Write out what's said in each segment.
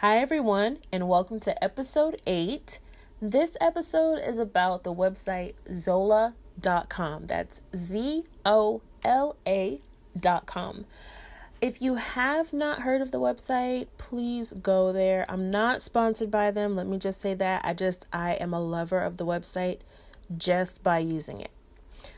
Hi, everyone, and welcome to episode 8. This episode is about the website Zola.com. That's Z O L A.com. If you have not heard of the website, please go there. I'm not sponsored by them. Let me just say that. I just, I am a lover of the website just by using it.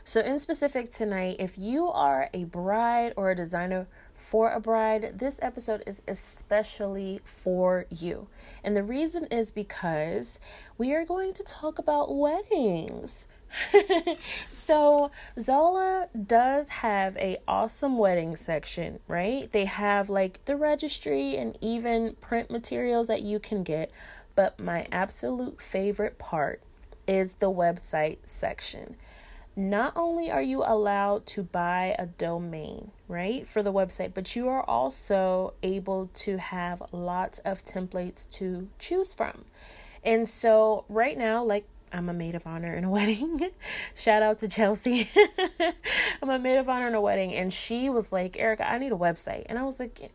So, in specific tonight, if you are a bride or a designer for a bride, this episode is especially for you. And the reason is because we are going to talk about weddings. so Zola does have a awesome wedding section, right? They have like the registry and even print materials that you can get, but my absolute favorite part is the website section not only are you allowed to buy a domain, right, for the website, but you are also able to have lots of templates to choose from. And so, right now, like I'm a maid of honor in a wedding. Shout out to Chelsea. I'm a maid of honor in a wedding, and she was like, Erica, I need a website. And I was like,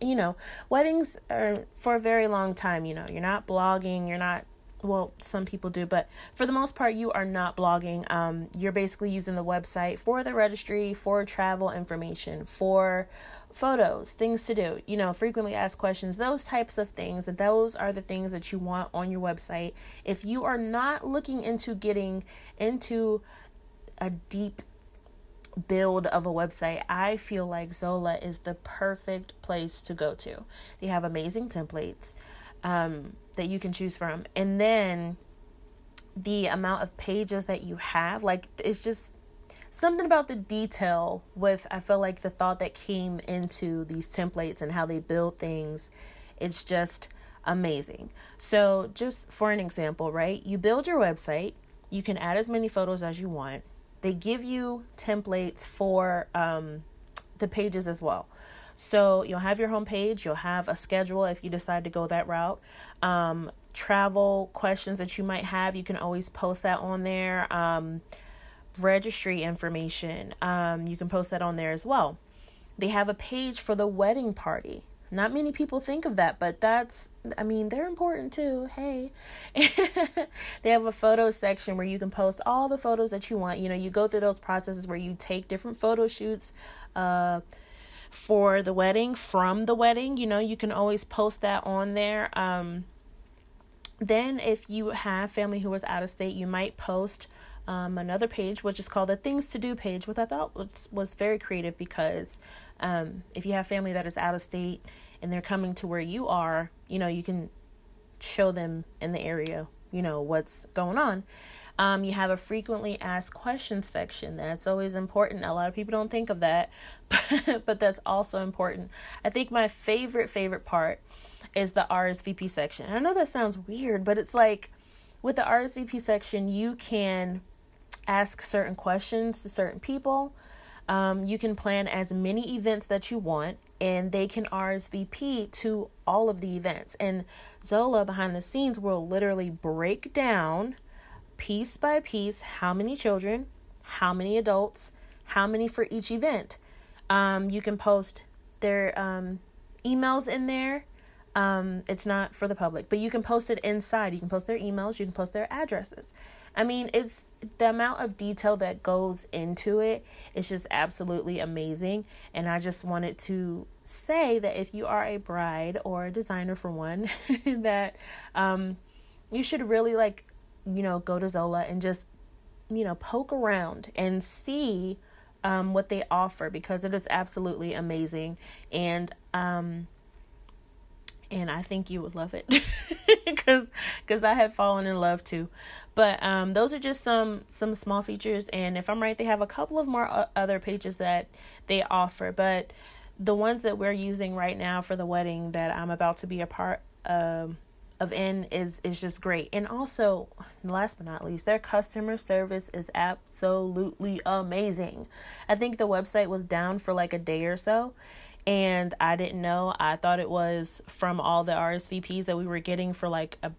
you know, weddings are for a very long time, you know, you're not blogging, you're not well some people do but for the most part you are not blogging. Um, you're basically using the website for the registry for travel information for photos things to do you know frequently asked questions those types of things and those are the things that you want on your website. If you are not looking into getting into a deep build of a website, I feel like Zola is the perfect place to go to. They have amazing templates um, that you can choose from. And then the amount of pages that you have, like, it's just something about the detail with, I feel like the thought that came into these templates and how they build things. It's just amazing. So, just for an example, right? You build your website, you can add as many photos as you want. They give you templates for um, the pages as well. So you'll have your homepage, you'll have a schedule if you decide to go that route. Um, travel questions that you might have, you can always post that on there. Um, registry information, um, you can post that on there as well. They have a page for the wedding party. Not many people think of that, but that's, I mean, they're important too. Hey. they have a photo section where you can post all the photos that you want. You know, you go through those processes where you take different photo shoots, uh, for the wedding from the wedding. You know, you can always post that on there. Um, then, if you have family who is out of state, you might post um, another page, which is called the Things to Do page, which I thought was, was very creative because um, if you have family that is out of state and they're coming to where you are, you know, you can show them in the area, you know, what's going on. Um, you have a frequently asked questions section. That's always important. A lot of people don't think of that, but that's also important. I think my favorite, favorite part is the RSVP section. I know that sounds weird, but it's like with the RSVP section, you can ask certain questions to certain people. Um, you can plan as many events that you want, and they can RSVP to all of the events. And Zola behind the scenes will literally break down piece by piece how many children, how many adults, how many for each event. Um, you can post their um, emails in there. Um, it's not for the public, but you can post it inside. You can post their emails, you can post their addresses. I mean, it's the amount of detail that goes into it. it is just absolutely amazing. And I just wanted to say that if you are a bride or a designer for one, that um, you should really like you know, go to Zola and just, you know, poke around and see um, what they offer because it is absolutely amazing. And, um, and I think you would love it because because I have fallen in love too. But um, those are just some some small features, and if I'm right, they have a couple of more uh, other pages that they offer. But the ones that we're using right now for the wedding that I'm about to be a part um, of N is is just great. And also, last but not least, their customer service is absolutely amazing. I think the website was down for like a day or so, and I didn't know. I thought it was from all the RSVPs that we were getting for like a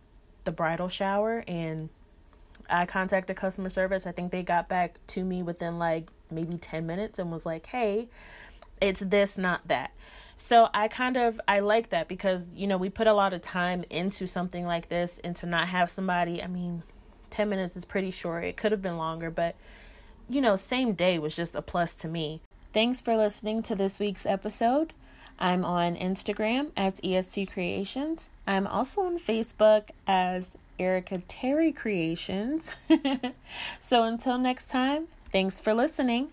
the bridal shower and I contacted customer service. I think they got back to me within like maybe 10 minutes and was like, "Hey, it's this, not that." So I kind of I like that because you know we put a lot of time into something like this and to not have somebody, I mean, 10 minutes is pretty short. It could have been longer, but you know, same day was just a plus to me. Thanks for listening to this week's episode. I'm on Instagram as EST Creations. I'm also on Facebook as Erica Terry Creations. so until next time, thanks for listening.